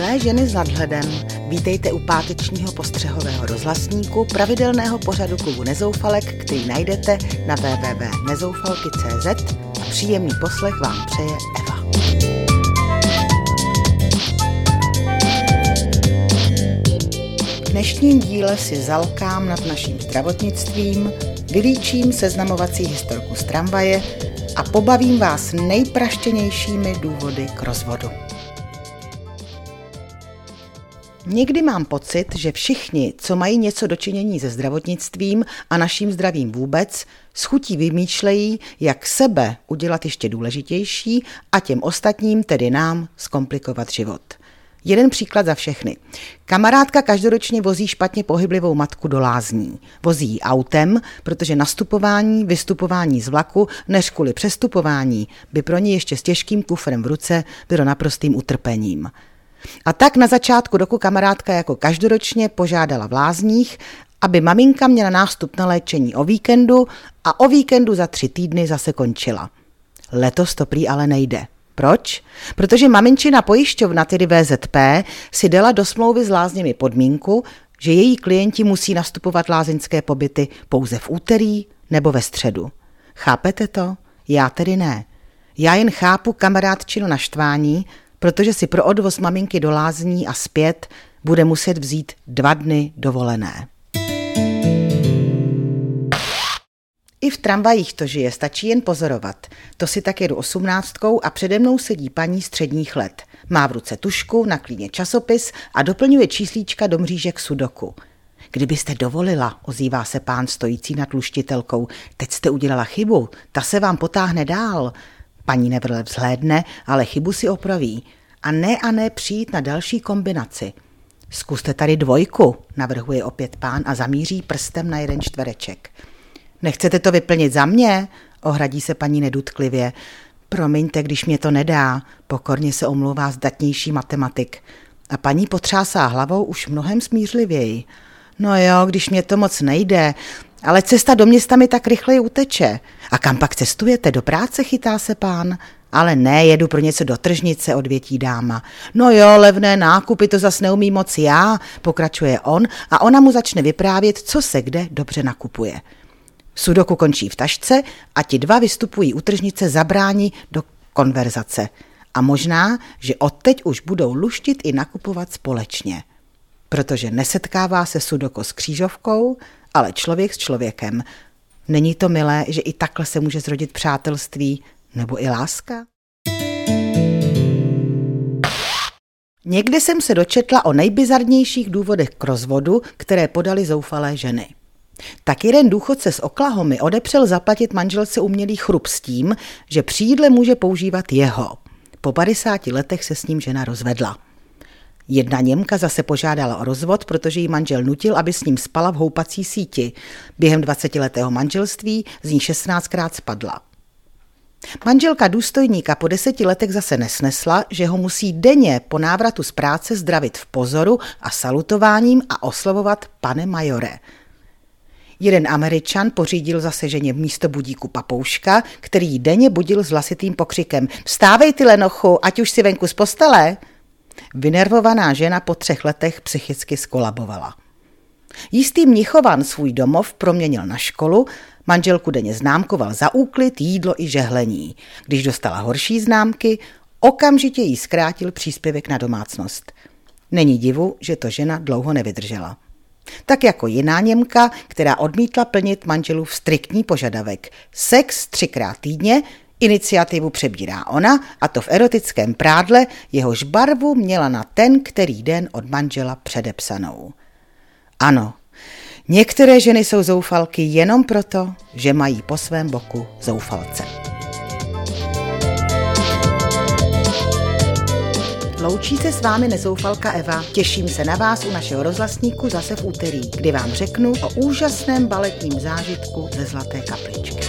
Milé ženy s nadhledem, vítejte u pátečního postřehového rozhlasníku pravidelného pořadu klubu Nezoufalek, který najdete na www.nezoufalky.cz a příjemný poslech vám přeje Eva. V dnešním díle si zalkám nad naším zdravotnictvím, vylíčím seznamovací historku z tramvaje a pobavím vás nejpraštěnějšími důvody k rozvodu. Někdy mám pocit, že všichni, co mají něco dočinění se zdravotnictvím a naším zdravím vůbec, s chutí vymýšlejí, jak sebe udělat ještě důležitější a těm ostatním, tedy nám, zkomplikovat život. Jeden příklad za všechny. Kamarádka každoročně vozí špatně pohyblivou matku do lázní. Vozí ji autem, protože nastupování, vystupování z vlaku, než kvůli přestupování, by pro ní ještě s těžkým kufrem v ruce bylo naprostým utrpením. A tak na začátku roku kamarádka jako každoročně požádala v lázních, aby maminka měla nástup na léčení o víkendu a o víkendu za tři týdny zase končila. Letos to prý ale nejde. Proč? Protože maminčina pojišťovna, tedy VZP, si dala do smlouvy s lázněmi podmínku, že její klienti musí nastupovat lázeňské pobyty pouze v úterý nebo ve středu. Chápete to? Já tedy ne. Já jen chápu kamarádčinu naštvání, protože si pro odvoz maminky do lázní a zpět bude muset vzít dva dny dovolené. I v tramvajích to žije, stačí jen pozorovat. To si tak jedu osmnáctkou a přede mnou sedí paní středních let. Má v ruce tušku, na klíně časopis a doplňuje číslíčka do mřížek sudoku. Kdybyste dovolila, ozývá se pán stojící nad luštitelkou, teď jste udělala chybu, ta se vám potáhne dál. Paní Nevrle vzhlédne, ale chybu si opraví. A ne a ne přijít na další kombinaci. Zkuste tady dvojku, navrhuje opět pán a zamíří prstem na jeden čtvereček. Nechcete to vyplnit za mě? Ohradí se paní nedutklivě. Promiňte, když mě to nedá, pokorně se omlouvá zdatnější matematik. A paní potřásá hlavou už mnohem smířlivěji. No jo, když mě to moc nejde, ale cesta do města mi tak rychleji uteče. A kam pak cestujete? Do práce chytá se pán. Ale ne, jedu pro něco do tržnice, odvětí dáma. No jo, levné nákupy to zas neumí moc já, pokračuje on a ona mu začne vyprávět, co se kde dobře nakupuje. Sudoku končí v tašce a ti dva vystupují u tržnice zabrání do konverzace. A možná, že odteď už budou luštit i nakupovat společně. Protože nesetkává se Sudoko s křížovkou, ale člověk s člověkem. Není to milé, že i takhle se může zrodit přátelství nebo i láska? Někde jsem se dočetla o nejbizarnějších důvodech k rozvodu, které podali zoufalé ženy. Tak jeden důchodce z Oklahomy odepřel zaplatit manželce umělý chrup s tím, že při jídle může používat jeho. Po 50 letech se s ním žena rozvedla. Jedna Němka zase požádala o rozvod, protože jí manžel nutil, aby s ním spala v houpací síti. Během 20-letého manželství z ní 16krát spadla. Manželka důstojníka po deseti letech zase nesnesla, že ho musí denně po návratu z práce zdravit v pozoru a salutováním a oslovovat pane majore. Jeden američan pořídil zase ženě místo budíku papouška, který denně budil s hlasitým pokřikem Vstávej ty lenochu, ať už si venku z postele. Vynervovaná žena po třech letech psychicky skolabovala. Jistý Mnichovan svůj domov proměnil na školu, manželku denně známkoval za úklid, jídlo i žehlení. Když dostala horší známky, okamžitě jí zkrátil příspěvek na domácnost. Není divu, že to žena dlouho nevydržela. Tak jako jiná Němka, která odmítla plnit manželův striktní požadavek. Sex třikrát týdně, iniciativu přebírá ona a to v erotickém prádle, jehož barvu měla na ten, který den od manžela předepsanou. Ano, některé ženy jsou zoufalky jenom proto, že mají po svém boku zoufalce. Loučí se s vámi nezoufalka Eva. Těším se na vás u našeho rozhlasníku zase v úterý, kdy vám řeknu o úžasném baletním zážitku ze Zlaté kapličky.